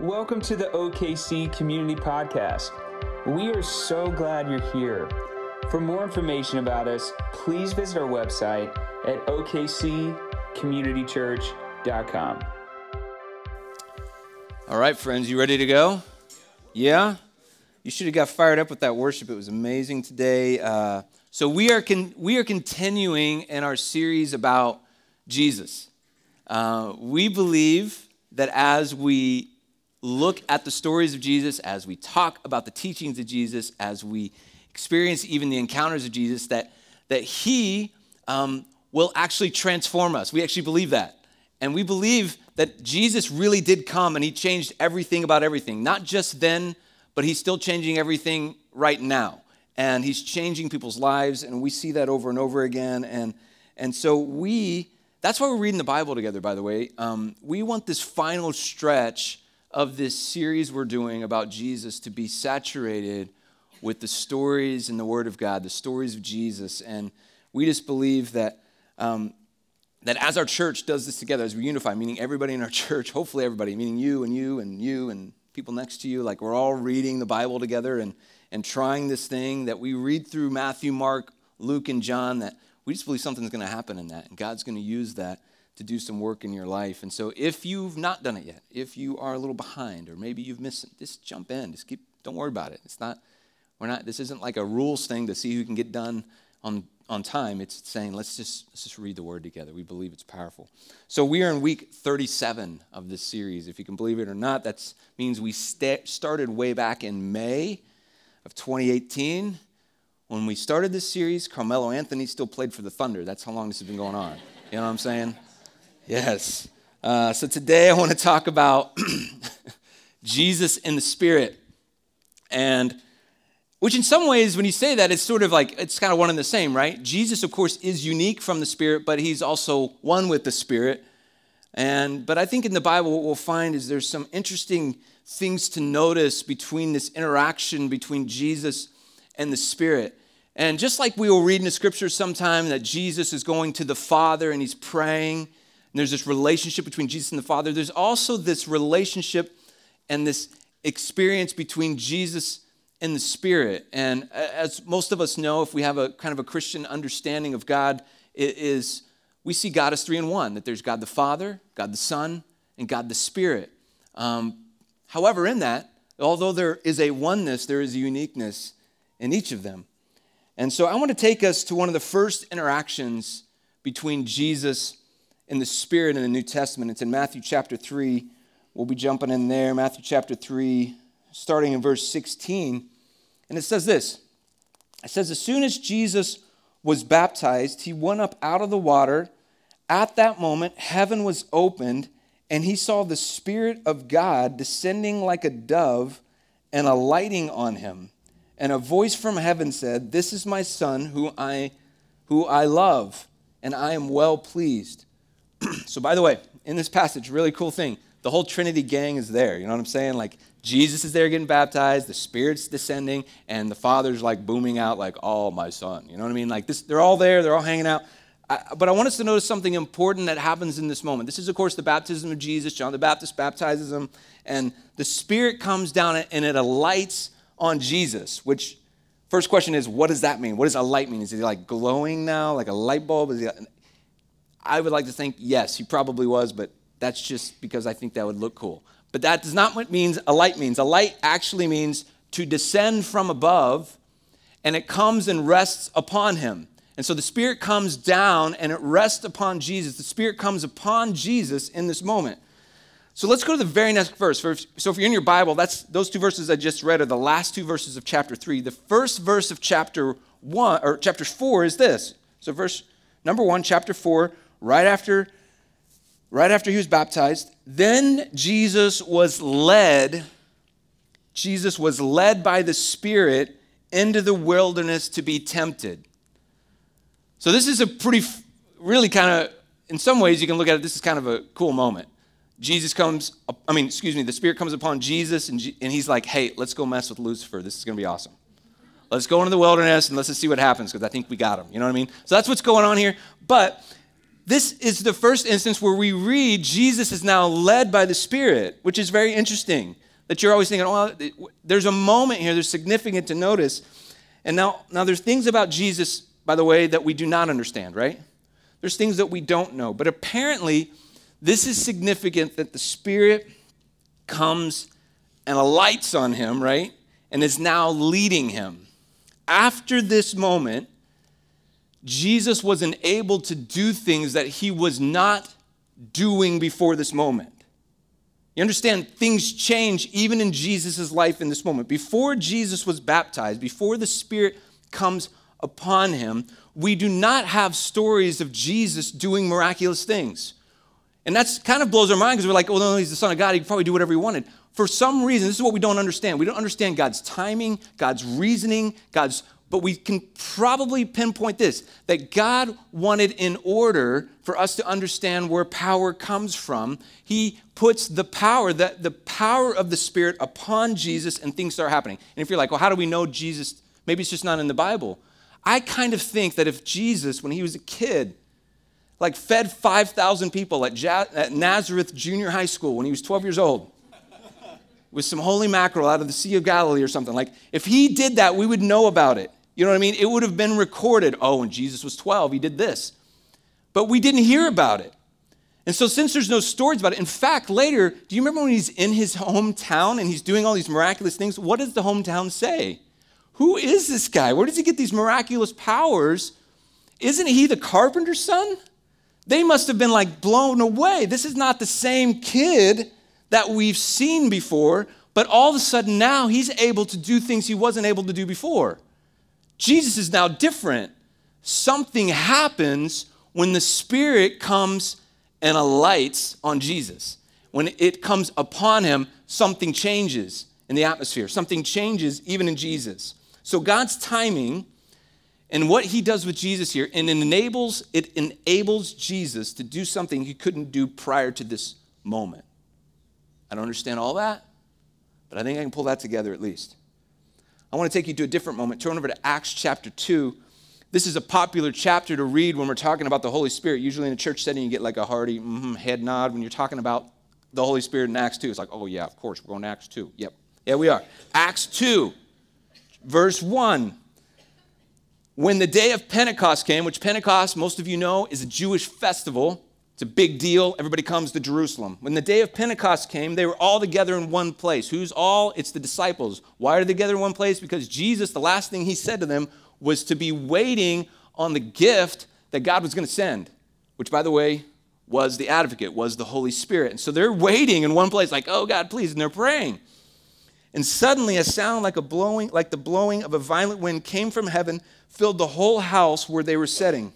Welcome to the OKC Community Podcast. We are so glad you're here. For more information about us, please visit our website at okccommunitychurch.com. All right, friends, you ready to go? Yeah? You should have got fired up with that worship. It was amazing today. Uh, so we are con- we are continuing in our series about Jesus. Uh, we believe that as we look at the stories of Jesus, as we talk about the teachings of Jesus, as we experience even the encounters of Jesus, that that He um, will actually transform us. We actually believe that, and we believe that Jesus really did come and He changed everything about everything. Not just then but he's still changing everything right now. And he's changing people's lives, and we see that over and over again. And, and so we, that's why we're reading the Bible together, by the way. Um, we want this final stretch of this series we're doing about Jesus to be saturated with the stories in the Word of God, the stories of Jesus. And we just believe that, um, that as our church does this together, as we unify, meaning everybody in our church, hopefully everybody, meaning you and you and you and people next to you, like we're all reading the Bible together and, and trying this thing that we read through Matthew, Mark, Luke, and John, that we just believe something's going to happen in that. And God's going to use that to do some work in your life. And so if you've not done it yet, if you are a little behind, or maybe you've missed it, just jump in. Just keep, don't worry about it. It's not, we're not, this isn't like a rules thing to see who can get done on on time. It's saying, let's just, let's just read the word together. We believe it's powerful. So we are in week 37 of this series. If you can believe it or not, that means we st- started way back in May of 2018. When we started this series, Carmelo Anthony still played for the Thunder. That's how long this has been going on. You know what I'm saying? Yes. Uh, so today I want to talk about Jesus in the Spirit. And which, in some ways, when you say that, it's sort of like it's kind of one and the same, right? Jesus, of course, is unique from the Spirit, but he's also one with the Spirit. And but I think in the Bible, what we'll find is there's some interesting things to notice between this interaction between Jesus and the Spirit. And just like we will read in the scriptures sometime that Jesus is going to the Father and he's praying, and there's this relationship between Jesus and the Father, there's also this relationship and this experience between Jesus and the Spirit. And as most of us know, if we have a kind of a Christian understanding of God, it is we see God as three in one that there's God the Father, God the Son, and God the Spirit. Um, however, in that, although there is a oneness, there is a uniqueness in each of them. And so I want to take us to one of the first interactions between Jesus and the Spirit in the New Testament. It's in Matthew chapter 3. We'll be jumping in there. Matthew chapter 3, starting in verse 16. And it says this It says, As soon as Jesus was baptized, he went up out of the water. At that moment, heaven was opened, and he saw the Spirit of God descending like a dove and alighting on him. And a voice from heaven said, This is my son who I, who I love, and I am well pleased. so, by the way, in this passage, really cool thing the whole Trinity gang is there. You know what I'm saying? Like Jesus is there getting baptized, the Spirit's descending, and the Father's like booming out, like, "Oh, my son." You know what I mean? Like this, they're all there. They're all hanging out. I, but I want us to notice something important that happens in this moment. This is, of course, the baptism of Jesus. John the Baptist baptizes him, and the Spirit comes down and it alights on Jesus. Which, first question is, what does that mean? What does a light mean? Is he like glowing now, like a light bulb? Is he, I would like to think yes, he probably was, but that's just because I think that would look cool. But that does not what means a light means. A light actually means to descend from above and it comes and rests upon him. And so the Spirit comes down and it rests upon Jesus. The Spirit comes upon Jesus in this moment. So let's go to the very next verse. So if you're in your Bible, that's those two verses I just read are the last two verses of chapter 3. The first verse of chapter 1 or chapter 4 is this. So verse number 1 chapter 4 right after right after he was baptized, then Jesus was led, Jesus was led by the Spirit into the wilderness to be tempted. So, this is a pretty, really kind of, in some ways, you can look at it, this is kind of a cool moment. Jesus comes, I mean, excuse me, the Spirit comes upon Jesus, and, and he's like, hey, let's go mess with Lucifer. This is going to be awesome. Let's go into the wilderness and let's just see what happens because I think we got him. You know what I mean? So that's what's going on here. But this is the first instance where we read Jesus is now led by the Spirit, which is very interesting. That you're always thinking, oh, there's a moment here, there's significant to notice. And now, now there's things about Jesus, by the way, that we do not understand, right? There's things that we don't know. But apparently, this is significant that the Spirit comes and alights on him, right? And is now leading him. After this moment, Jesus was enabled to do things that he was not doing before this moment. You understand, things change even in Jesus' life in this moment. Before Jesus was baptized, before the Spirit comes upon him, we do not have stories of Jesus doing miraculous things. And that's kind of blows our mind because we're like, oh no, he's the Son of God. He could probably do whatever he wanted. For some reason, this is what we don't understand. We don't understand God's timing, God's reasoning, God's but we can probably pinpoint this that God wanted in order for us to understand where power comes from. He puts the power, that the power of the Spirit upon Jesus and things start happening. And if you're like, well, how do we know Jesus? Maybe it's just not in the Bible. I kind of think that if Jesus, when he was a kid, like fed 5,000 people at, at Nazareth Junior High School when he was 12 years old with some holy mackerel out of the Sea of Galilee or something. Like, if he did that, we would know about it. You know what I mean? It would have been recorded. Oh, when Jesus was 12, he did this. But we didn't hear about it. And so, since there's no stories about it, in fact, later, do you remember when he's in his hometown and he's doing all these miraculous things? What does the hometown say? Who is this guy? Where does he get these miraculous powers? Isn't he the carpenter's son? they must have been like blown away. This is not the same kid that we've seen before, but all of a sudden now he's able to do things he wasn't able to do before. Jesus is now different. Something happens when the Spirit comes and alights on Jesus. When it comes upon him, something changes in the atmosphere. Something changes even in Jesus. So God's timing and what he does with Jesus here, and enables, it enables Jesus to do something he couldn't do prior to this moment. I don't understand all that, but I think I can pull that together at least. I want to take you to a different moment. Turn over to Acts chapter 2. This is a popular chapter to read when we're talking about the Holy Spirit. Usually in a church setting, you get like a hearty mm-hmm, head nod when you're talking about the Holy Spirit in Acts 2. It's like, oh, yeah, of course, we're going to Acts 2. Yep. Yeah, we are. Acts 2, verse 1 when the day of Pentecost came, which Pentecost, most of you know, is a Jewish festival, it's a big deal. Everybody comes to Jerusalem. When the day of Pentecost came, they were all together in one place. Who's all? It's the disciples. Why are they together in one place? Because Jesus, the last thing he said to them was to be waiting on the gift that God was going to send, which, by the way, was the advocate, was the Holy Spirit. And so they're waiting in one place, like, oh God, please, and they're praying. And suddenly a sound like a blowing, like the blowing of a violent wind came from heaven filled the whole house where they were sitting.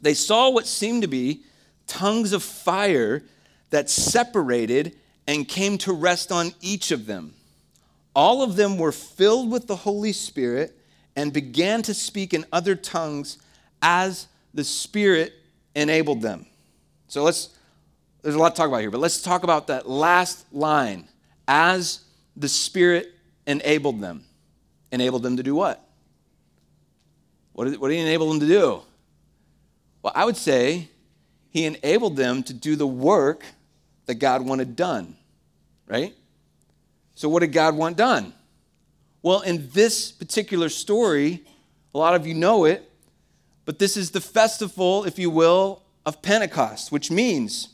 They saw what seemed to be tongues of fire that separated and came to rest on each of them. All of them were filled with the Holy Spirit and began to speak in other tongues as the Spirit enabled them. So let's, there's a lot to talk about here, but let's talk about that last line as the Spirit enabled them. Enabled them to do what? What did, what did he enable them to do? Well, I would say he enabled them to do the work that God wanted done, right? So, what did God want done? Well, in this particular story, a lot of you know it, but this is the festival, if you will, of Pentecost, which means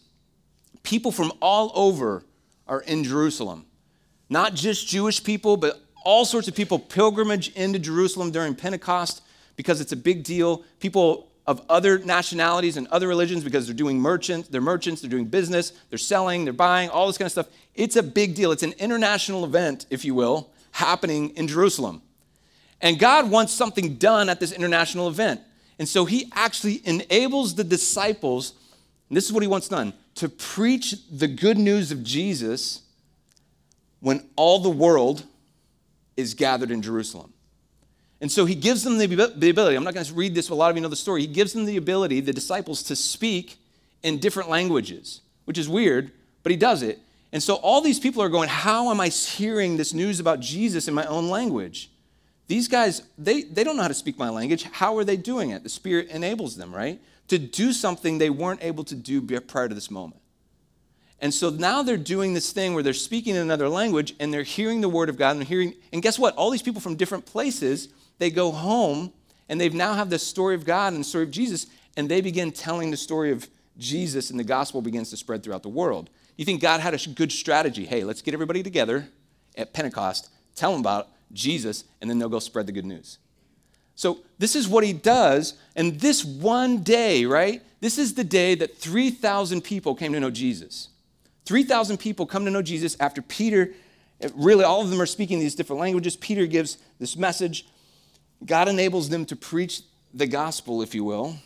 people from all over are in Jerusalem. Not just Jewish people, but all sorts of people pilgrimage into Jerusalem during Pentecost because it's a big deal. People of other nationalities and other religions because they're doing merchants, they're merchants, they're doing business, they're selling, they're buying, all this kind of stuff. It's a big deal. It's an international event, if you will, happening in Jerusalem. And God wants something done at this international event. And so he actually enables the disciples, this is what he wants done, to preach the good news of Jesus when all the world is gathered in Jerusalem. And so he gives them the, the ability. I'm not going to read this, but a lot of you know the story. He gives them the ability, the disciples, to speak in different languages, which is weird, but he does it. And so all these people are going, How am I hearing this news about Jesus in my own language? These guys, they, they don't know how to speak my language. How are they doing it? The Spirit enables them, right? to do something they weren't able to do prior to this moment. And so now they're doing this thing where they're speaking in another language and they're hearing the word of God and hearing and guess what? All these people from different places, they go home and they've now have the story of God and the story of Jesus and they begin telling the story of Jesus and the gospel begins to spread throughout the world. You think God had a good strategy? Hey, let's get everybody together at Pentecost, tell them about Jesus, and then they'll go spread the good news. So, this is what he does. And this one day, right? This is the day that 3,000 people came to know Jesus. 3,000 people come to know Jesus after Peter, really, all of them are speaking these different languages. Peter gives this message. God enables them to preach the gospel, if you will,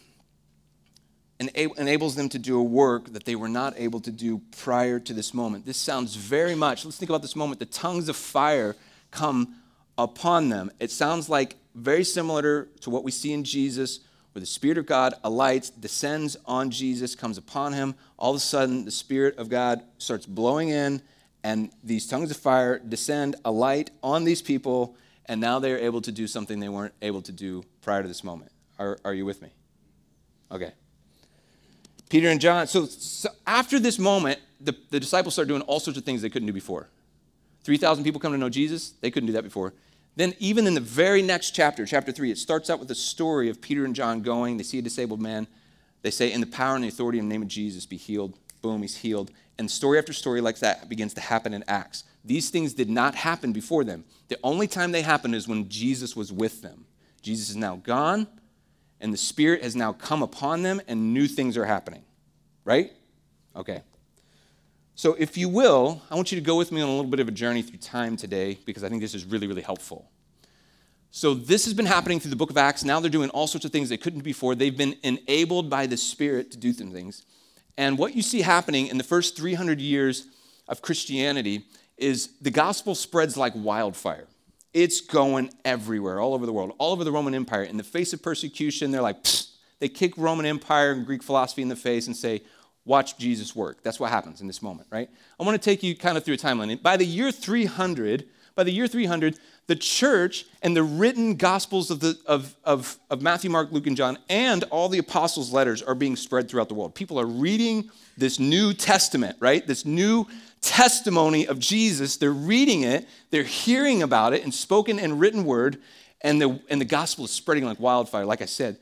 and enables them to do a work that they were not able to do prior to this moment. This sounds very much, let's think about this moment. The tongues of fire come upon them. It sounds like very similar to what we see in Jesus, where the Spirit of God alights, descends on Jesus, comes upon him. All of a sudden, the Spirit of God starts blowing in, and these tongues of fire descend, alight on these people, and now they are able to do something they weren't able to do prior to this moment. Are, are you with me? Okay. Peter and John. So, so after this moment, the, the disciples start doing all sorts of things they couldn't do before. 3,000 people come to know Jesus. They couldn't do that before. Then, even in the very next chapter, chapter 3, it starts out with the story of Peter and John going. They see a disabled man. They say, In the power and the authority in the name of Jesus, be healed. Boom, he's healed. And story after story like that begins to happen in Acts. These things did not happen before them. The only time they happened is when Jesus was with them. Jesus is now gone, and the Spirit has now come upon them, and new things are happening. Right? Okay. So, if you will, I want you to go with me on a little bit of a journey through time today because I think this is really, really helpful. So, this has been happening through the book of Acts. Now they're doing all sorts of things they couldn't before. They've been enabled by the Spirit to do some things. And what you see happening in the first 300 years of Christianity is the gospel spreads like wildfire. It's going everywhere, all over the world, all over the Roman Empire. In the face of persecution, they're like, they kick Roman Empire and Greek philosophy in the face and say, watch Jesus work. That's what happens in this moment, right? I want to take you kind of through a timeline. By the year 300, by the year 300, the church and the written gospels of, the, of, of, of Matthew, Mark, Luke, and John, and all the apostles' letters are being spread throughout the world. People are reading this New Testament, right? This new testimony of Jesus. They're reading it, they're hearing about it in spoken and written word, and the, and the gospel is spreading like wildfire, like I said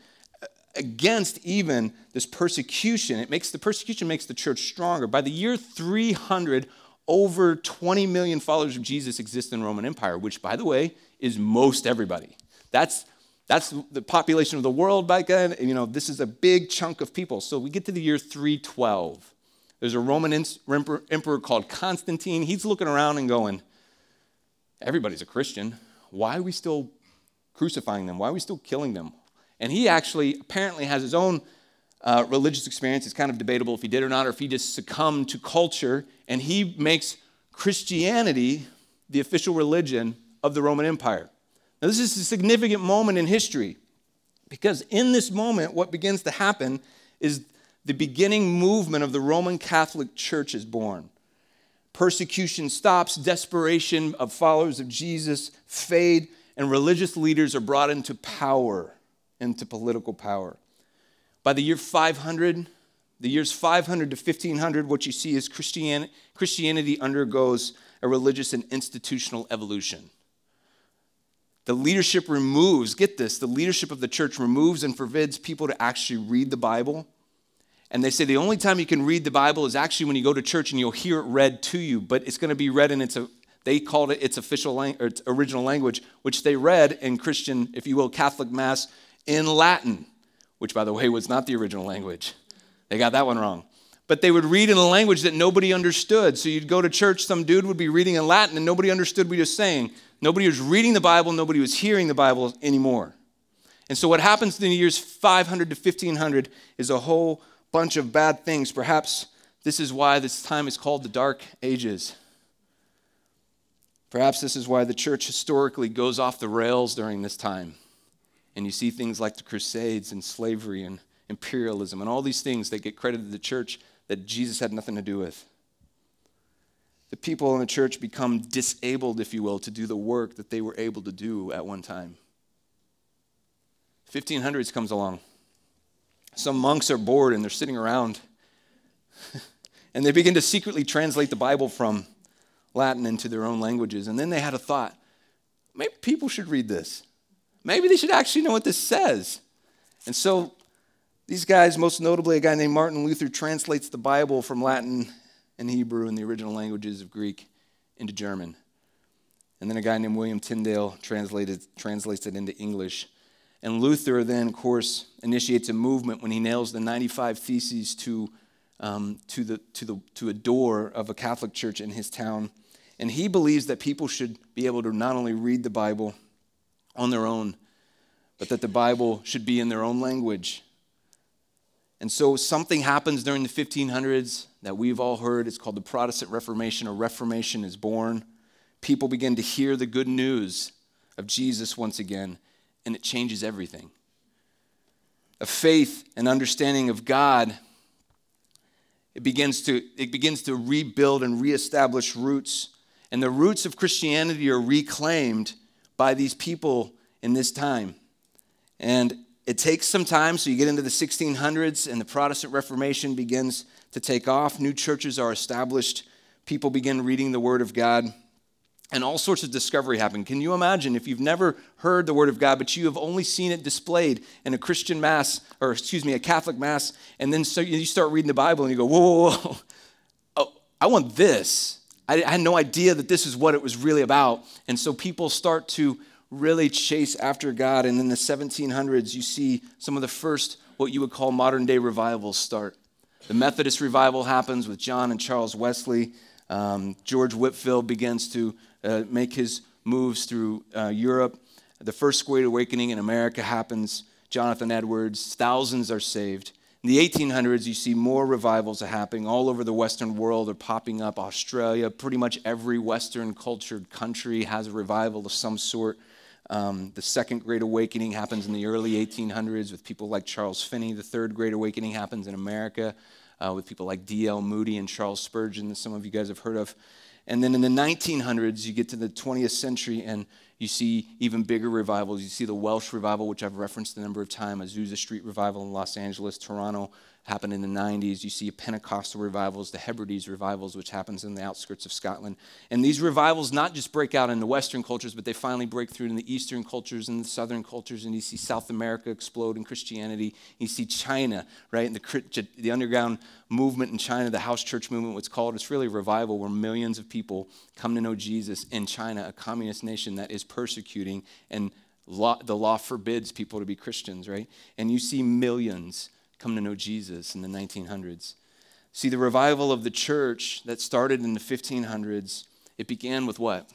against even this persecution. It makes the persecution makes the church stronger. By the year 300, over 20 million followers of Jesus exist in the Roman Empire, which, by the way, is most everybody. That's that's the population of the world back then. You know, this is a big chunk of people. So we get to the year 312. There's a Roman emperor called Constantine. He's looking around and going, everybody's a Christian. Why are we still crucifying them? Why are we still killing them? And he actually apparently has his own uh, religious experience. It's kind of debatable if he did or not, or if he just succumbed to culture. And he makes Christianity the official religion of the Roman Empire. Now, this is a significant moment in history because in this moment, what begins to happen is the beginning movement of the Roman Catholic Church is born. Persecution stops, desperation of followers of Jesus fade, and religious leaders are brought into power into political power. By the year 500, the years 500 to 1500, what you see is Christianity, Christianity undergoes a religious and institutional evolution. The leadership removes, get this, the leadership of the church removes and forbids people to actually read the Bible. And they say the only time you can read the Bible is actually when you go to church and you'll hear it read to you, but it's going to be read in its, uh, they called it its official language, its original language, which they read in Christian, if you will, Catholic Mass in Latin, which, by the way, was not the original language. They got that one wrong. But they would read in a language that nobody understood. So you'd go to church, some dude would be reading in Latin, and nobody understood what he was saying. Nobody was reading the Bible, nobody was hearing the Bible anymore. And so what happens in the years 500 to 1500 is a whole bunch of bad things. Perhaps this is why this time is called the Dark Ages. Perhaps this is why the church historically goes off the rails during this time. And you see things like the Crusades and slavery and imperialism and all these things that get credited to the church that Jesus had nothing to do with. The people in the church become disabled, if you will, to do the work that they were able to do at one time. 1500s comes along. some monks are bored and they're sitting around and they begin to secretly translate the Bible from Latin into their own languages. And then they had a thought maybe people should read this. Maybe they should actually know what this says. And so these guys, most notably a guy named Martin Luther, translates the Bible from Latin and Hebrew and the original languages of Greek into German. And then a guy named William Tyndale translated, translates it into English. And Luther then, of course, initiates a movement when he nails the 95 Theses to, um, to, the, to, the, to a door of a Catholic church in his town. And he believes that people should be able to not only read the Bible on their own, but that the Bible should be in their own language. And so something happens during the 1500s that we've all heard. It's called the Protestant Reformation. A Reformation is born. People begin to hear the good news of Jesus once again and it changes everything. A faith and understanding of God, it begins to, it begins to rebuild and reestablish roots. And the roots of Christianity are reclaimed by these people in this time. And it takes some time, so you get into the 1600s, and the Protestant Reformation begins to take off. New churches are established. People begin reading the Word of God and all sorts of discovery happen. Can you imagine if you've never heard the Word of God, but you have only seen it displayed in a Christian Mass, or excuse me, a Catholic Mass, and then so you start reading the Bible and you go, whoa, whoa, whoa. Oh, I want this. I had no idea that this is what it was really about. And so people start to really chase after God. And in the 1700s, you see some of the first, what you would call modern day revivals start. The Methodist revival happens with John and Charles Wesley. Um, George Whitefield begins to uh, make his moves through uh, Europe. The first Great Awakening in America happens. Jonathan Edwards, thousands are saved. In the 1800s, you see more revivals happening all over the Western world are popping up. Australia, pretty much every Western cultured country has a revival of some sort. Um, the Second Great Awakening happens in the early 1800s with people like Charles Finney. The Third Great Awakening happens in America uh, with people like D.L. Moody and Charles Spurgeon, that some of you guys have heard of. And then in the 1900s, you get to the 20th century and you see even bigger revivals. You see the Welsh revival, which I've referenced a number of times, Azusa Street revival in Los Angeles, Toronto happened in the 90s. You see Pentecostal revivals, the Hebrides revivals, which happens in the outskirts of Scotland. And these revivals not just break out in the Western cultures, but they finally break through in the Eastern cultures and the Southern cultures. And you see South America explode in Christianity. You see China, right? And the, the underground movement in China, the house church movement, what's called, it's really a revival where millions of people come to know Jesus in China, a communist nation that is persecuting and law, the law forbids people to be Christians, right? And you see millions come to know Jesus in the 1900s. See, the revival of the church that started in the 1500s, it began with what?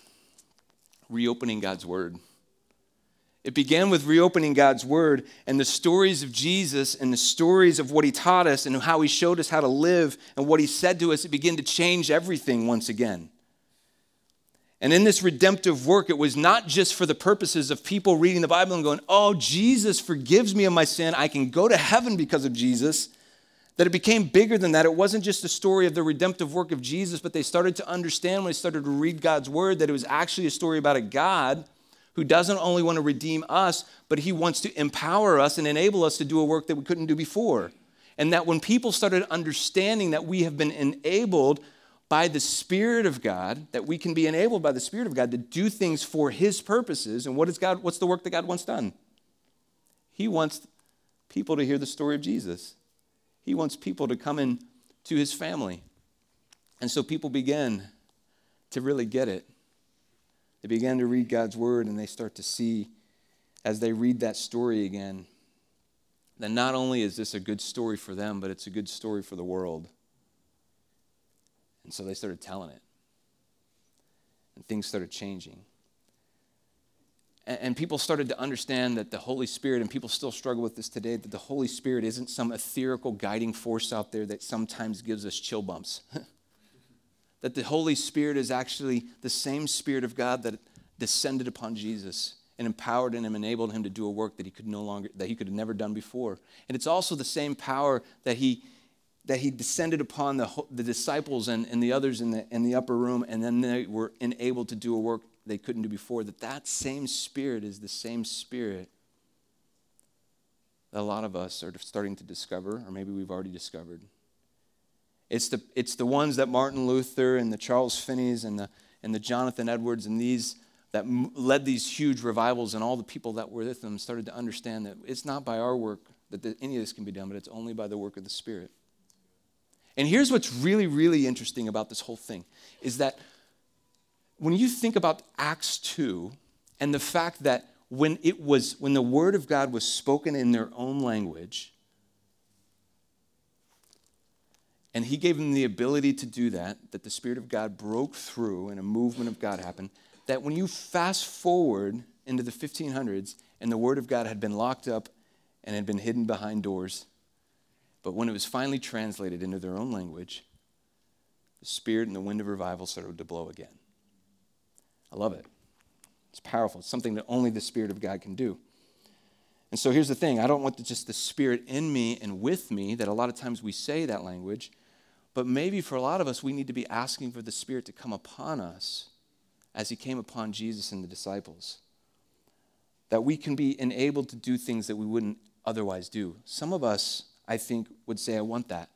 Reopening God's Word. It began with reopening God's Word and the stories of Jesus and the stories of what He taught us and how He showed us how to live and what He said to us. It began to change everything once again. And in this redemptive work, it was not just for the purposes of people reading the Bible and going, oh, Jesus forgives me of my sin. I can go to heaven because of Jesus. That it became bigger than that. It wasn't just a story of the redemptive work of Jesus, but they started to understand when they started to read God's word that it was actually a story about a God who doesn't only want to redeem us, but he wants to empower us and enable us to do a work that we couldn't do before. And that when people started understanding that we have been enabled by the Spirit of God, that we can be enabled by the Spirit of God to do things for His purposes. And what is God? What's the work that God wants done? He wants people to hear the story of Jesus. He wants people to come in to His family. And so people begin to really get it. They begin to read God's word and they start to see as they read that story again that not only is this a good story for them, but it's a good story for the world. And so they started telling it. And things started changing. And, and people started to understand that the Holy Spirit, and people still struggle with this today, that the Holy Spirit isn't some ethereal guiding force out there that sometimes gives us chill bumps. that the Holy Spirit is actually the same Spirit of God that descended upon Jesus and empowered him and enabled him to do a work that he could no longer that he could have never done before and it's also the same power that he that he descended upon the, the disciples and, and the others in the, in the upper room, and then they were enabled to do a work they couldn't do before, that that same spirit is the same spirit that a lot of us are starting to discover, or maybe we've already discovered. It's the, it's the ones that Martin Luther and the Charles Finney's and the, and the Jonathan Edwards and these that led these huge revivals and all the people that were with them started to understand that it's not by our work that the, any of this can be done, but it's only by the work of the Spirit. And here's what's really, really interesting about this whole thing is that when you think about Acts 2 and the fact that when it was when the word of God was spoken in their own language, and he gave them the ability to do that, that the Spirit of God broke through and a movement of God happened, that when you fast forward into the 1500s and the Word of God had been locked up and had been hidden behind doors, but when it was finally translated into their own language, the Spirit and the wind of revival started to blow again. I love it. It's powerful. It's something that only the Spirit of God can do. And so here's the thing I don't want just the Spirit in me and with me, that a lot of times we say that language, but maybe for a lot of us, we need to be asking for the Spirit to come upon us as He came upon Jesus and the disciples. That we can be enabled to do things that we wouldn't otherwise do. Some of us, I think, would say, I want that.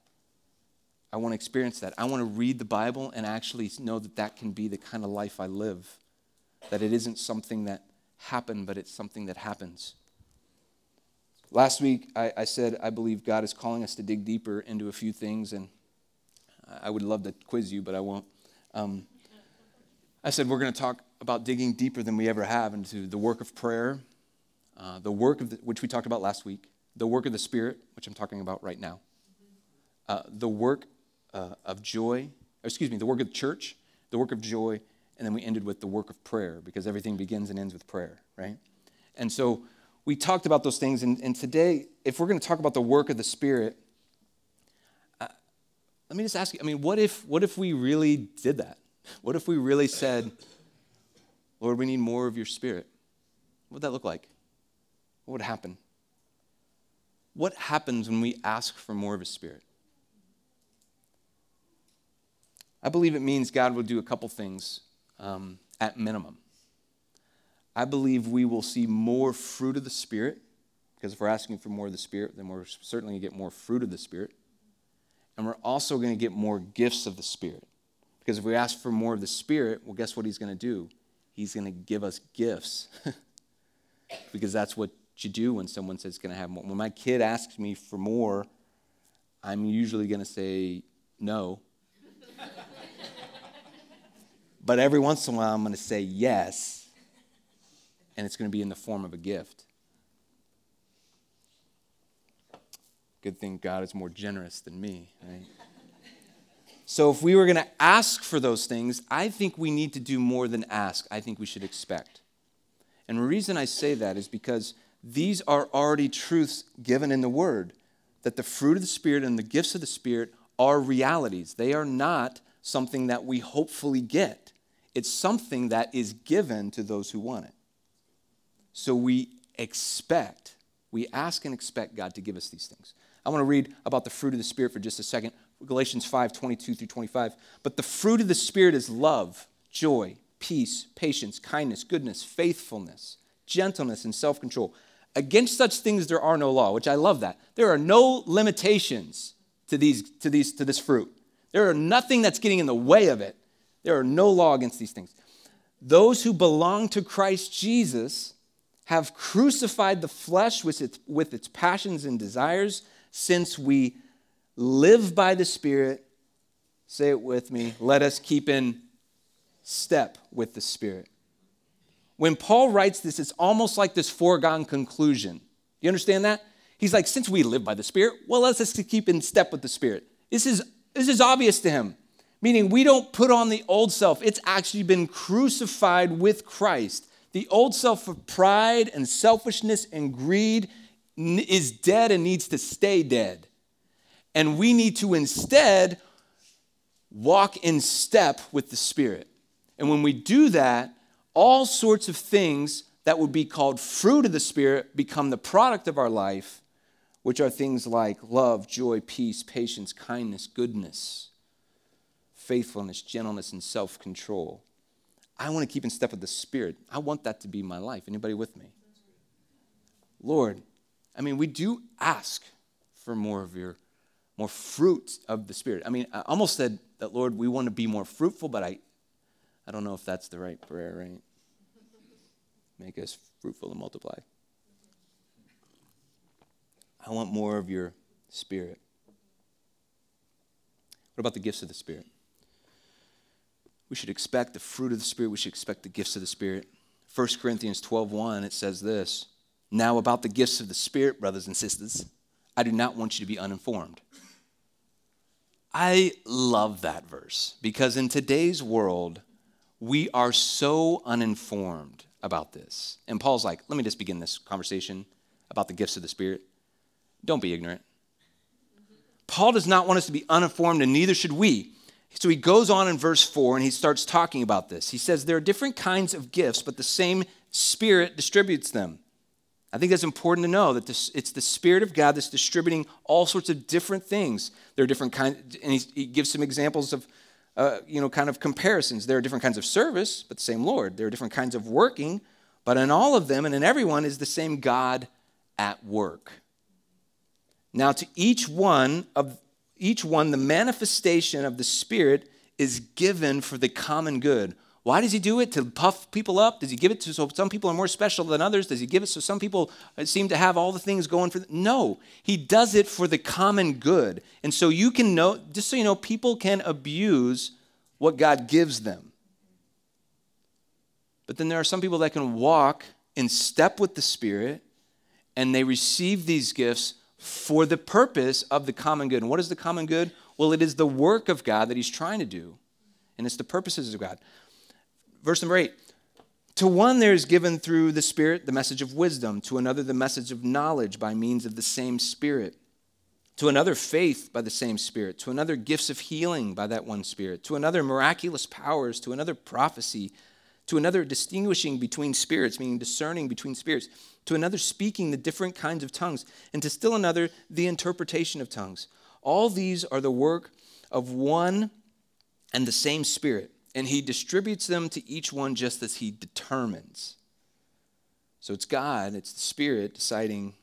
I want to experience that. I want to read the Bible and actually know that that can be the kind of life I live that it isn't something that happened, but it's something that happens. Last week, I, I, said I believe God is calling us to dig deeper into a few things, and I would love to quiz you, but I won't. Um, I said we're going to talk about digging deeper than we ever have into the work of prayer, uh, the work of the, which we talked about last week, the work of the Spirit, which I'm talking about right now, uh, the work uh, of joy, excuse me, the work of the church, the work of joy, and then we ended with the work of prayer because everything begins and ends with prayer, right? And so we talked about those things. And, and today, if we're going to talk about the work of the Spirit, uh, let me just ask you I mean, what if, what if we really did that? What if we really said, Lord, we need more of your Spirit? What would that look like? What would happen? What happens when we ask for more of His Spirit? I believe it means God will do a couple things um, at minimum. I believe we will see more fruit of the Spirit, because if we're asking for more of the Spirit, then we're certainly going to get more fruit of the Spirit. And we're also going to get more gifts of the Spirit. Because if we ask for more of the Spirit, well, guess what He's going to do? He's going to give us gifts. because that's what you do when someone says going to have more. When my kid asks me for more, I'm usually going to say no but every once in a while, I'm going to say yes, and it's going to be in the form of a gift. Good thing God is more generous than me, right? So, if we were going to ask for those things, I think we need to do more than ask. I think we should expect. And the reason I say that is because these are already truths given in the Word that the fruit of the Spirit and the gifts of the Spirit are realities. They are not something that we hopefully get. It's something that is given to those who want it. So we expect, we ask and expect God to give us these things. I want to read about the fruit of the Spirit for just a second. Galatians 5 22 through 25. But the fruit of the Spirit is love, joy, peace, patience, kindness, goodness, faithfulness, gentleness, and self control. Against such things there are no law, which I love that. There are no limitations to, these, to, these, to this fruit. There are nothing that's getting in the way of it. There are no law against these things. Those who belong to Christ Jesus have crucified the flesh with its, with its passions and desires, since we live by the Spirit. Say it with me. Let us keep in step with the Spirit. When Paul writes this, it's almost like this foregone conclusion. Do You understand that? He's like, since we live by the Spirit, well, let's just keep in step with the Spirit. This is, this is obvious to him meaning we don't put on the old self. It's actually been crucified with Christ. The old self of pride and selfishness and greed is dead and needs to stay dead. And we need to instead walk in step with the Spirit. And when we do that, all sorts of things that would be called fruit of the Spirit become the product of our life, which are things like love, joy, peace, patience, kindness, goodness faithfulness, gentleness, and self control. I want to keep in step with the Spirit. I want that to be my life. Anybody with me? Lord, I mean, we do ask for more of your, more fruit of the Spirit. I mean, I almost said that, Lord, we want to be more fruitful, but I, I don't know if that's the right prayer, right? Make us fruitful and multiply. I want more of your Spirit. What about the gifts of the Spirit? We should expect the fruit of the Spirit. We should expect the gifts of the Spirit. 1 Corinthians 12.1, it says this, Now about the gifts of the Spirit, brothers and sisters, I do not want you to be uninformed. I love that verse because in today's world, we are so uninformed about this. And Paul's like, let me just begin this conversation about the gifts of the Spirit. Don't be ignorant. Paul does not want us to be uninformed, and neither should we. So he goes on in verse 4 and he starts talking about this. He says, There are different kinds of gifts, but the same Spirit distributes them. I think that's important to know that this, it's the Spirit of God that's distributing all sorts of different things. There are different kinds, and he, he gives some examples of, uh, you know, kind of comparisons. There are different kinds of service, but the same Lord. There are different kinds of working, but in all of them and in everyone is the same God at work. Now, to each one of each one, the manifestation of the Spirit is given for the common good. Why does he do it? To puff people up? Does he give it to so some people are more special than others? Does he give it so some people uh, seem to have all the things going for them? No, he does it for the common good. And so you can know, just so you know, people can abuse what God gives them. But then there are some people that can walk in step with the Spirit and they receive these gifts for the purpose of the common good. And what is the common good? Well, it is the work of God that he's trying to do, and it's the purposes of God. Verse number eight To one there is given through the Spirit the message of wisdom, to another the message of knowledge by means of the same Spirit, to another faith by the same Spirit, to another gifts of healing by that one Spirit, to another miraculous powers, to another prophecy, to another distinguishing between spirits, meaning discerning between spirits to another speaking the different kinds of tongues, and to still another the interpretation of tongues. All these are the work of one and the same Spirit, and He distributes them to each one just as He determines. So it's God, it's the Spirit deciding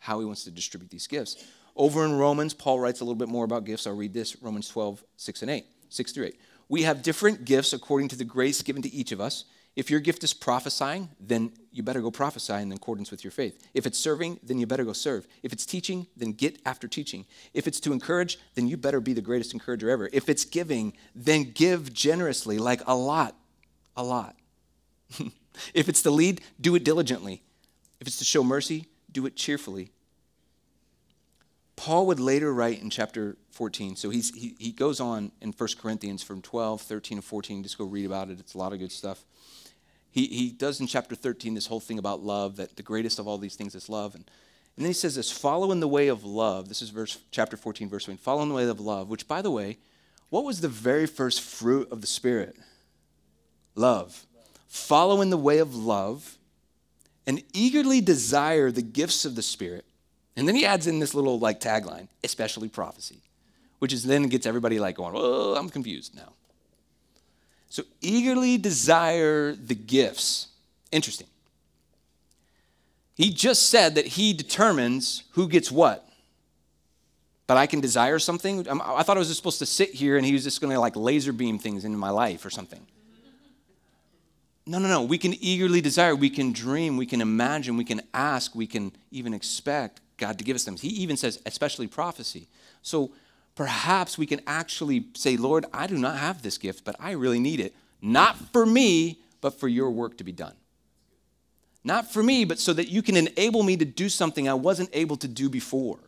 how He wants to distribute these gifts. Over in Romans, Paul writes a little bit more about gifts. I'll read this Romans 12, 6 and 8, 6 through 8. We have different gifts according to the grace given to each of us. If your gift is prophesying, then you better go prophesy in accordance with your faith. If it's serving, then you better go serve. If it's teaching, then get after teaching. If it's to encourage, then you better be the greatest encourager ever. If it's giving, then give generously, like a lot, a lot. if it's to lead, do it diligently. If it's to show mercy, do it cheerfully. Paul would later write in chapter 14, so he, he goes on in 1 Corinthians from 12, 13, and 14. Just go read about it, it's a lot of good stuff he, he does in chapter 13 this whole thing about love, that the greatest of all these things is love. And, and then he says this follow in the way of love. This is verse chapter 14, verse 1. Follow in the way of love, which, by the way, what was the very first fruit of the Spirit? Love. Follow in the way of love and eagerly desire the gifts of the Spirit. And then he adds in this little like tagline, especially prophecy, which is then gets everybody like going, oh, I'm confused now. So eagerly desire the gifts. Interesting. He just said that he determines who gets what. But I can desire something. Um, I thought I was just supposed to sit here and he was just going to like laser beam things into my life or something. No, no, no. We can eagerly desire. We can dream. We can imagine. We can ask. We can even expect God to give us them. He even says, especially prophecy. So perhaps we can actually say, Lord, I do not have this gift, but I really need it. Not for me, but for your work to be done. Not for me, but so that you can enable me to do something I wasn't able to do before.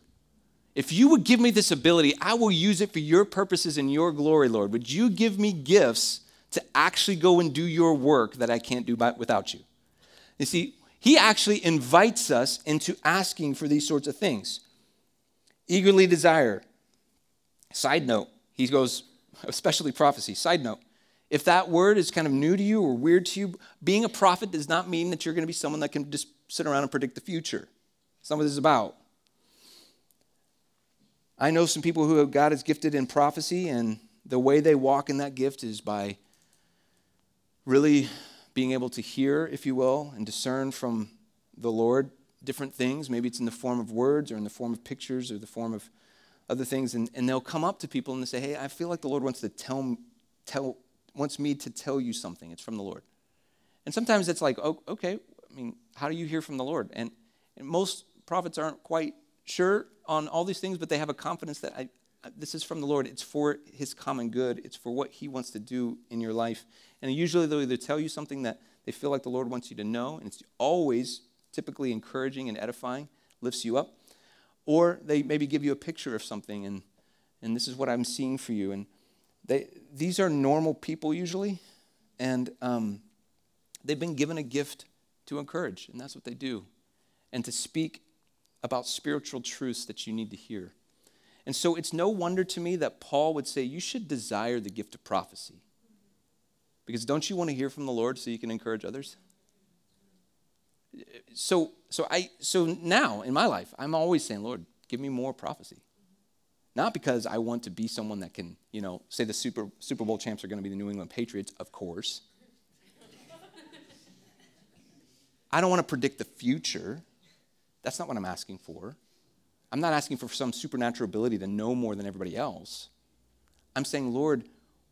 If you would give me this ability, I will use it for your purposes and your glory, Lord. Would you give me gifts to actually go and do your work that I can't do by, without you? You see, he actually invites us into asking for these sorts of things. Eagerly desire, Side note, he goes, especially prophecy. Side note, if that word is kind of new to you or weird to you, being a prophet does not mean that you're going to be someone that can just sit around and predict the future. Some of this is about. I know some people who have God has gifted in prophecy, and the way they walk in that gift is by really being able to hear, if you will, and discern from the Lord different things. Maybe it's in the form of words or in the form of pictures or the form of other things. And, and they'll come up to people and they say, Hey, I feel like the Lord wants to tell, tell wants me to tell you something. It's from the Lord. And sometimes it's like, oh, okay, I mean, how do you hear from the Lord? And, and most prophets aren't quite sure on all these things, but they have a confidence that I, this is from the Lord. It's for His common good. It's for what He wants to do in your life. And usually they'll either tell you something that they feel like the Lord wants you to know, and it's always typically encouraging and edifying, lifts you up, or they maybe give you a picture of something, and and this is what I'm seeing for you. And they these are normal people usually, and um, they've been given a gift to encourage, and that's what they do, and to speak about spiritual truths that you need to hear. And so it's no wonder to me that Paul would say, You should desire the gift of prophecy. Because don't you want to hear from the Lord so you can encourage others? So, so, I, so now in my life, I'm always saying, Lord, give me more prophecy. Not because I want to be someone that can, you know, say the Super, Super Bowl champs are going to be the New England Patriots, of course. I don't want to predict the future. That's not what I'm asking for. I'm not asking for some supernatural ability to know more than everybody else. I'm saying, Lord,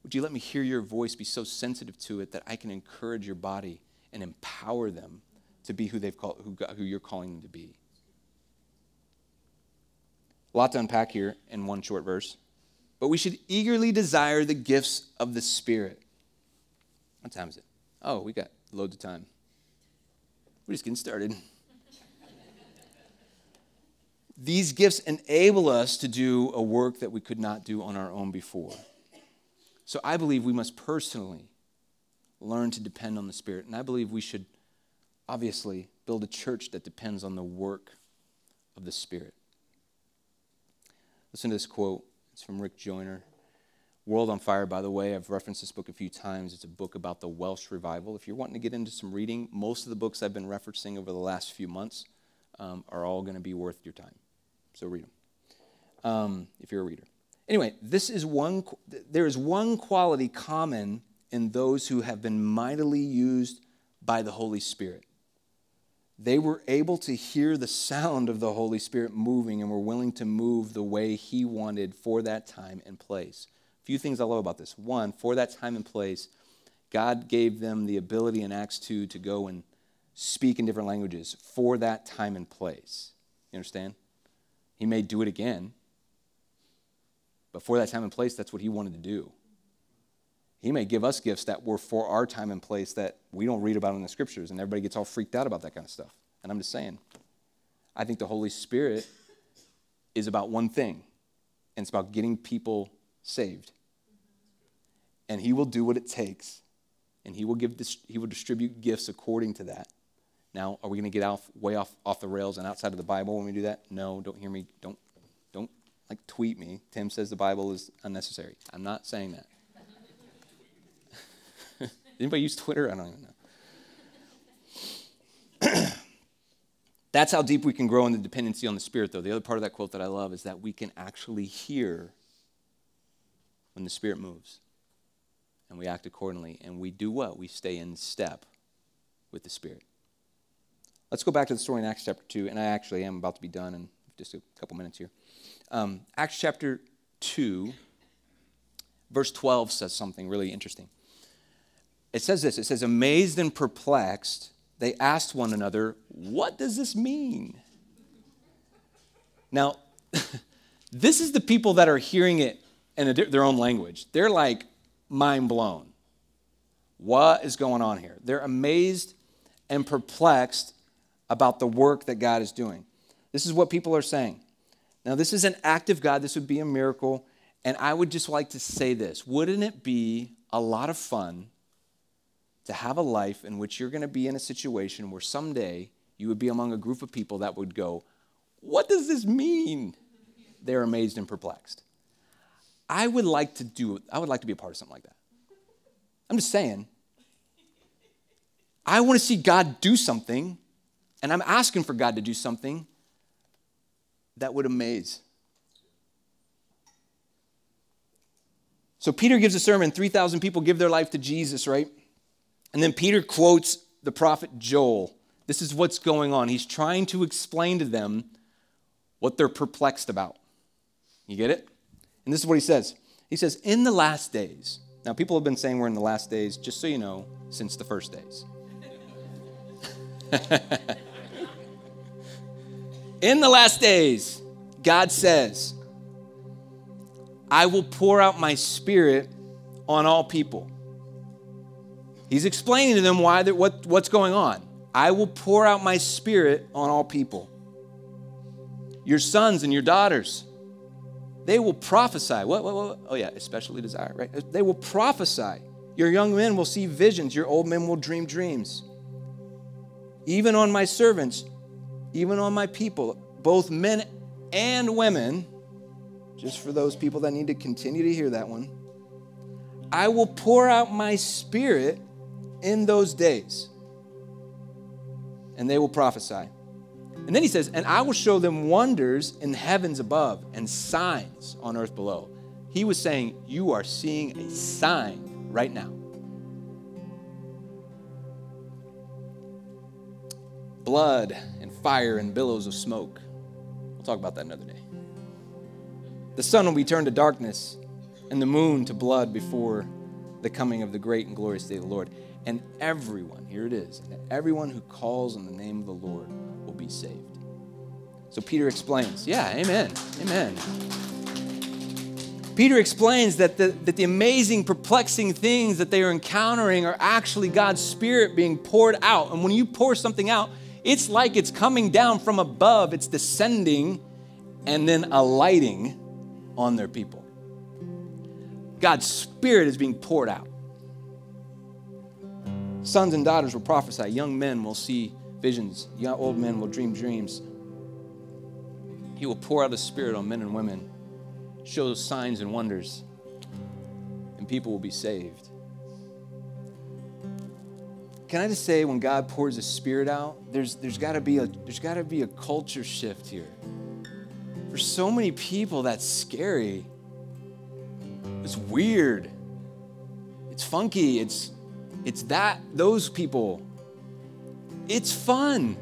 would you let me hear your voice, be so sensitive to it that I can encourage your body and empower them to be who, they've called, who, who you're calling them to be? A lot to unpack here in one short verse. But we should eagerly desire the gifts of the Spirit. What time is it? Oh, we got loads of time. We're just getting started. These gifts enable us to do a work that we could not do on our own before. So I believe we must personally learn to depend on the Spirit. And I believe we should obviously build a church that depends on the work of the Spirit. Listen to this quote. It's from Rick Joyner. World on Fire, by the way, I've referenced this book a few times. It's a book about the Welsh revival. If you're wanting to get into some reading, most of the books I've been referencing over the last few months um, are all going to be worth your time. So read them um, if you're a reader. Anyway, this is one, there is one quality common in those who have been mightily used by the Holy Spirit. They were able to hear the sound of the Holy Spirit moving and were willing to move the way He wanted for that time and place. A few things I love about this. One, for that time and place, God gave them the ability in Acts 2 to go and speak in different languages for that time and place. You understand? He may do it again. But for that time and place, that's what he wanted to do. He may give us gifts that were for our time and place that we don't read about in the scriptures, and everybody gets all freaked out about that kind of stuff. And I'm just saying, I think the Holy Spirit is about one thing, and it's about getting people saved. And he will do what it takes, and he will, give, he will distribute gifts according to that. Now, are we going to get off, way off, off the rails and outside of the Bible when we do that? No, don't hear me. Don't, don't like tweet me. Tim says the Bible is unnecessary. I'm not saying that. Anybody use Twitter? I don't even know. That's how deep we can grow in the dependency on the Spirit, though. The other part of that quote that I love is that we can actually hear when the Spirit moves. And we act accordingly. And we do what? We stay in step with the Spirit. Let's go back to the story in Acts chapter 2, and I actually am about to be done in just a couple minutes here. Um, Acts chapter 2, verse 12 says something really interesting. It says this it says, Amazed and perplexed, they asked one another, What does this mean? Now, this is the people that are hearing it in their own language. They're like mind blown. What is going on here? They're amazed and perplexed about the work that God is doing. This is what people are saying. Now, this is an active God. This would be a miracle. And I would just like to say this Wouldn't it be a lot of fun to have a life in which you're going to be in a situation where someday you would be among a group of people that would go, What does this mean? They're amazed and perplexed. I would like to do, I would like to be a part of something like that. I'm just saying. I want to see God do something and I'm asking for God to do something that would amaze. So Peter gives a sermon, 3,000 people give their life to Jesus, right? And then Peter quotes the prophet Joel. This is what's going on. He's trying to explain to them what they're perplexed about. You get it? And this is what he says. He says, In the last days, now people have been saying we're in the last days, just so you know, since the first days. in the last days, God says, I will pour out my spirit on all people. He's explaining to them why what, what's going on. I will pour out my spirit on all people. Your sons and your daughters, they will prophesy. What, what, what? Oh, yeah, especially desire, right? They will prophesy. Your young men will see visions. Your old men will dream dreams. Even on my servants, even on my people, both men and women, just for those people that need to continue to hear that one, I will pour out my spirit in those days, and they will prophesy. And then he says, And I will show them wonders in heavens above and signs on earth below. He was saying, You are seeing a sign right now. Blood and fire and billows of smoke. We'll talk about that another day. The sun will be turned to darkness and the moon to blood before the coming of the great and glorious day of the Lord. And everyone, here it is, and everyone who calls on the name of the Lord will be saved. So Peter explains, yeah, amen, amen. Peter explains that the, that the amazing, perplexing things that they are encountering are actually God's Spirit being poured out. And when you pour something out, it's like it's coming down from above, it's descending and then alighting on their people. God's Spirit is being poured out. Sons and daughters will prophesy, young men will see visions, young old men will dream dreams. He will pour out His Spirit on men and women, show signs and wonders, and people will be saved. Can I just say, when God pours His Spirit out, there's, there's got to be a there's got to be a culture shift here. For so many people, that's scary. It's weird. It's funky. It's it's that those people. It's fun.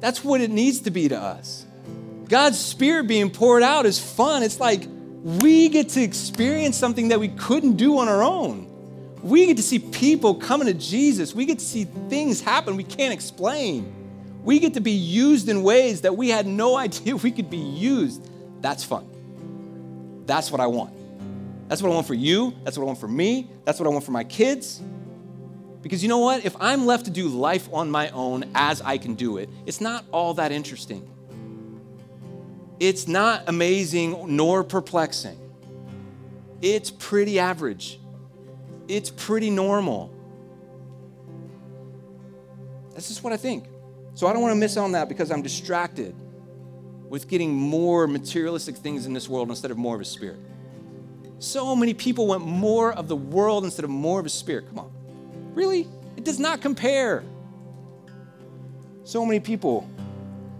That's what it needs to be to us. God's spirit being poured out is fun. It's like we get to experience something that we couldn't do on our own. We get to see people coming to Jesus. We get to see things happen we can't explain. We get to be used in ways that we had no idea we could be used. That's fun. That's what I want. That's what I want for you. That's what I want for me. That's what I want for my kids. Because you know what? If I'm left to do life on my own as I can do it, it's not all that interesting. It's not amazing nor perplexing. It's pretty average. It's pretty normal. That's just what I think. So I don't want to miss on that because I'm distracted with getting more materialistic things in this world instead of more of a spirit. So many people want more of the world instead of more of a spirit. Come on. Really? It does not compare. So many people,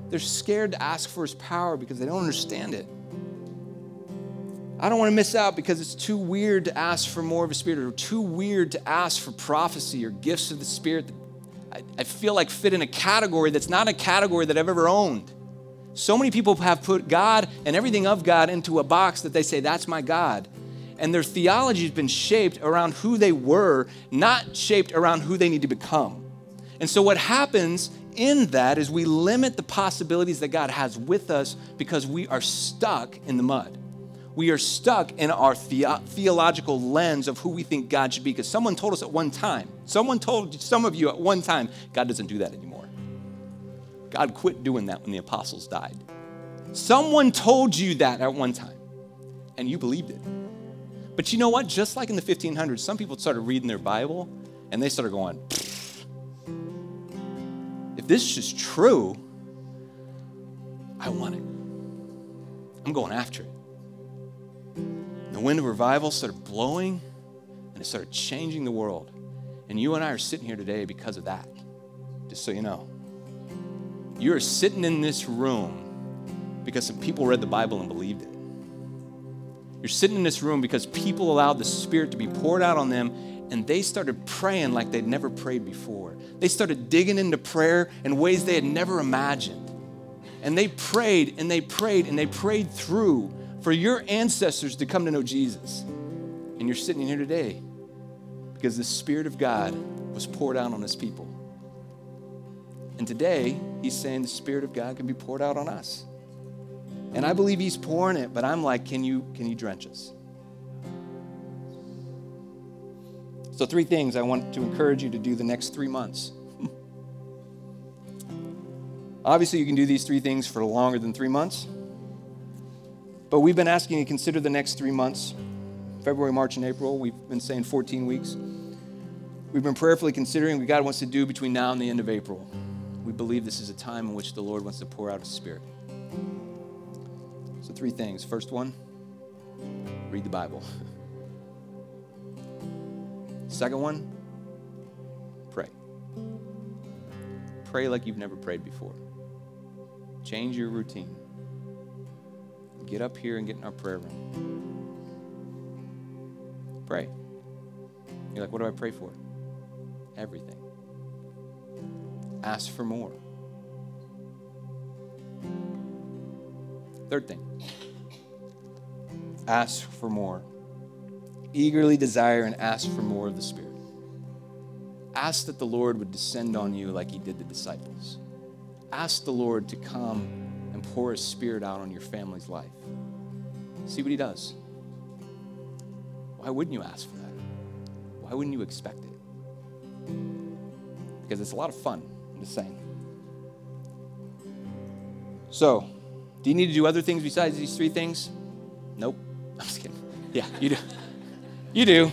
they're scared to ask for his power because they don't understand it. I don't want to miss out because it's too weird to ask for more of a spirit or too weird to ask for prophecy or gifts of the spirit that I, I feel like fit in a category that's not a category that I've ever owned. So many people have put God and everything of God into a box that they say, that's my God and their theology has been shaped around who they were, not shaped around who they need to become. And so, what happens in that is we limit the possibilities that God has with us because we are stuck in the mud. We are stuck in our the- theological lens of who we think God should be because someone told us at one time, someone told some of you at one time, God doesn't do that anymore. God quit doing that when the apostles died. Someone told you that at one time, and you believed it. But you know what? Just like in the 1500s, some people started reading their Bible and they started going, if this is true, I want it. I'm going after it. The wind of revival started blowing and it started changing the world. And you and I are sitting here today because of that, just so you know. You're sitting in this room because some people read the Bible and believed it. You're sitting in this room because people allowed the Spirit to be poured out on them and they started praying like they'd never prayed before. They started digging into prayer in ways they had never imagined. And they prayed and they prayed and they prayed through for your ancestors to come to know Jesus. And you're sitting here today because the Spirit of God was poured out on his people. And today, he's saying the Spirit of God can be poured out on us. And I believe he's pouring it, but I'm like, can you, can you drench us? So, three things I want to encourage you to do the next three months. Obviously, you can do these three things for longer than three months. But we've been asking you to consider the next three months February, March, and April. We've been saying 14 weeks. We've been prayerfully considering what God wants to do between now and the end of April. We believe this is a time in which the Lord wants to pour out His Spirit. So, three things. First one, read the Bible. Second one, pray. Pray like you've never prayed before. Change your routine. Get up here and get in our prayer room. Pray. You're like, what do I pray for? Everything. Ask for more. Third thing ask for more. Eagerly desire and ask for more of the Spirit. Ask that the Lord would descend on you like He did the disciples. Ask the Lord to come and pour His Spirit out on your family's life. See what He does. Why wouldn't you ask for that? Why wouldn't you expect it? Because it's a lot of fun, I'm just saying. So, do you need to do other things besides these three things? Nope. I'm just kidding. Yeah, you do. You do.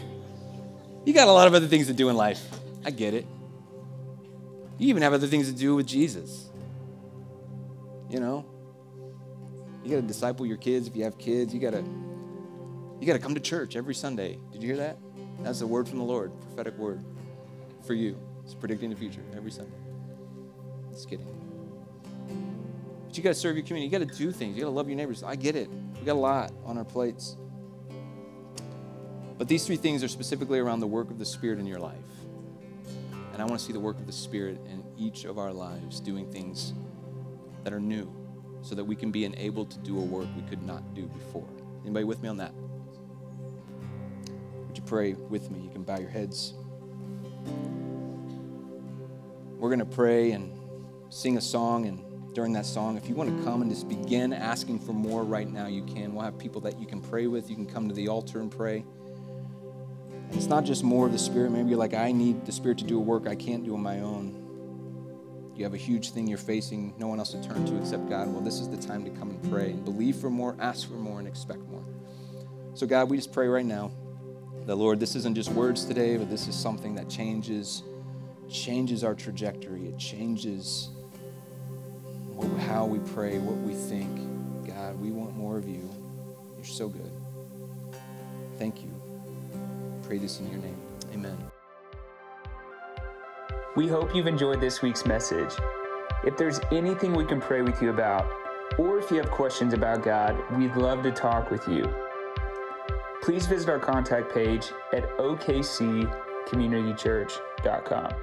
You got a lot of other things to do in life. I get it. You even have other things to do with Jesus. You know? You got to disciple your kids if you have kids. You got to you got to come to church every Sunday. Did you hear that? That's a word from the Lord, prophetic word for you. It's predicting the future every Sunday. Just kidding. You got to serve your community. You got to do things. You got to love your neighbors. I get it. We got a lot on our plates. But these three things are specifically around the work of the Spirit in your life. And I want to see the work of the Spirit in each of our lives, doing things that are new, so that we can be enabled to do a work we could not do before. Anybody with me on that? Would you pray with me? You can bow your heads. We're going to pray and sing a song, and during that song, if you want to come and just begin asking for more right now, you can. We'll have people that you can pray with. You can come to the altar and pray. And It's not just more of the Spirit. Maybe you're like, I need the Spirit to do a work I can't do on my own. You have a huge thing you're facing, no one else to turn to except God. Well, this is the time to come and pray and believe for more, ask for more, and expect more. So, God, we just pray right now that, Lord, this isn't just words today, but this is something that changes, changes our trajectory. It changes how we pray, what we think. God, we want more of you. You're so good. Thank you pray this in your name. Amen. We hope you've enjoyed this week's message. If there's anything we can pray with you about, or if you have questions about God, we'd love to talk with you. Please visit our contact page at okccommunitychurch.com.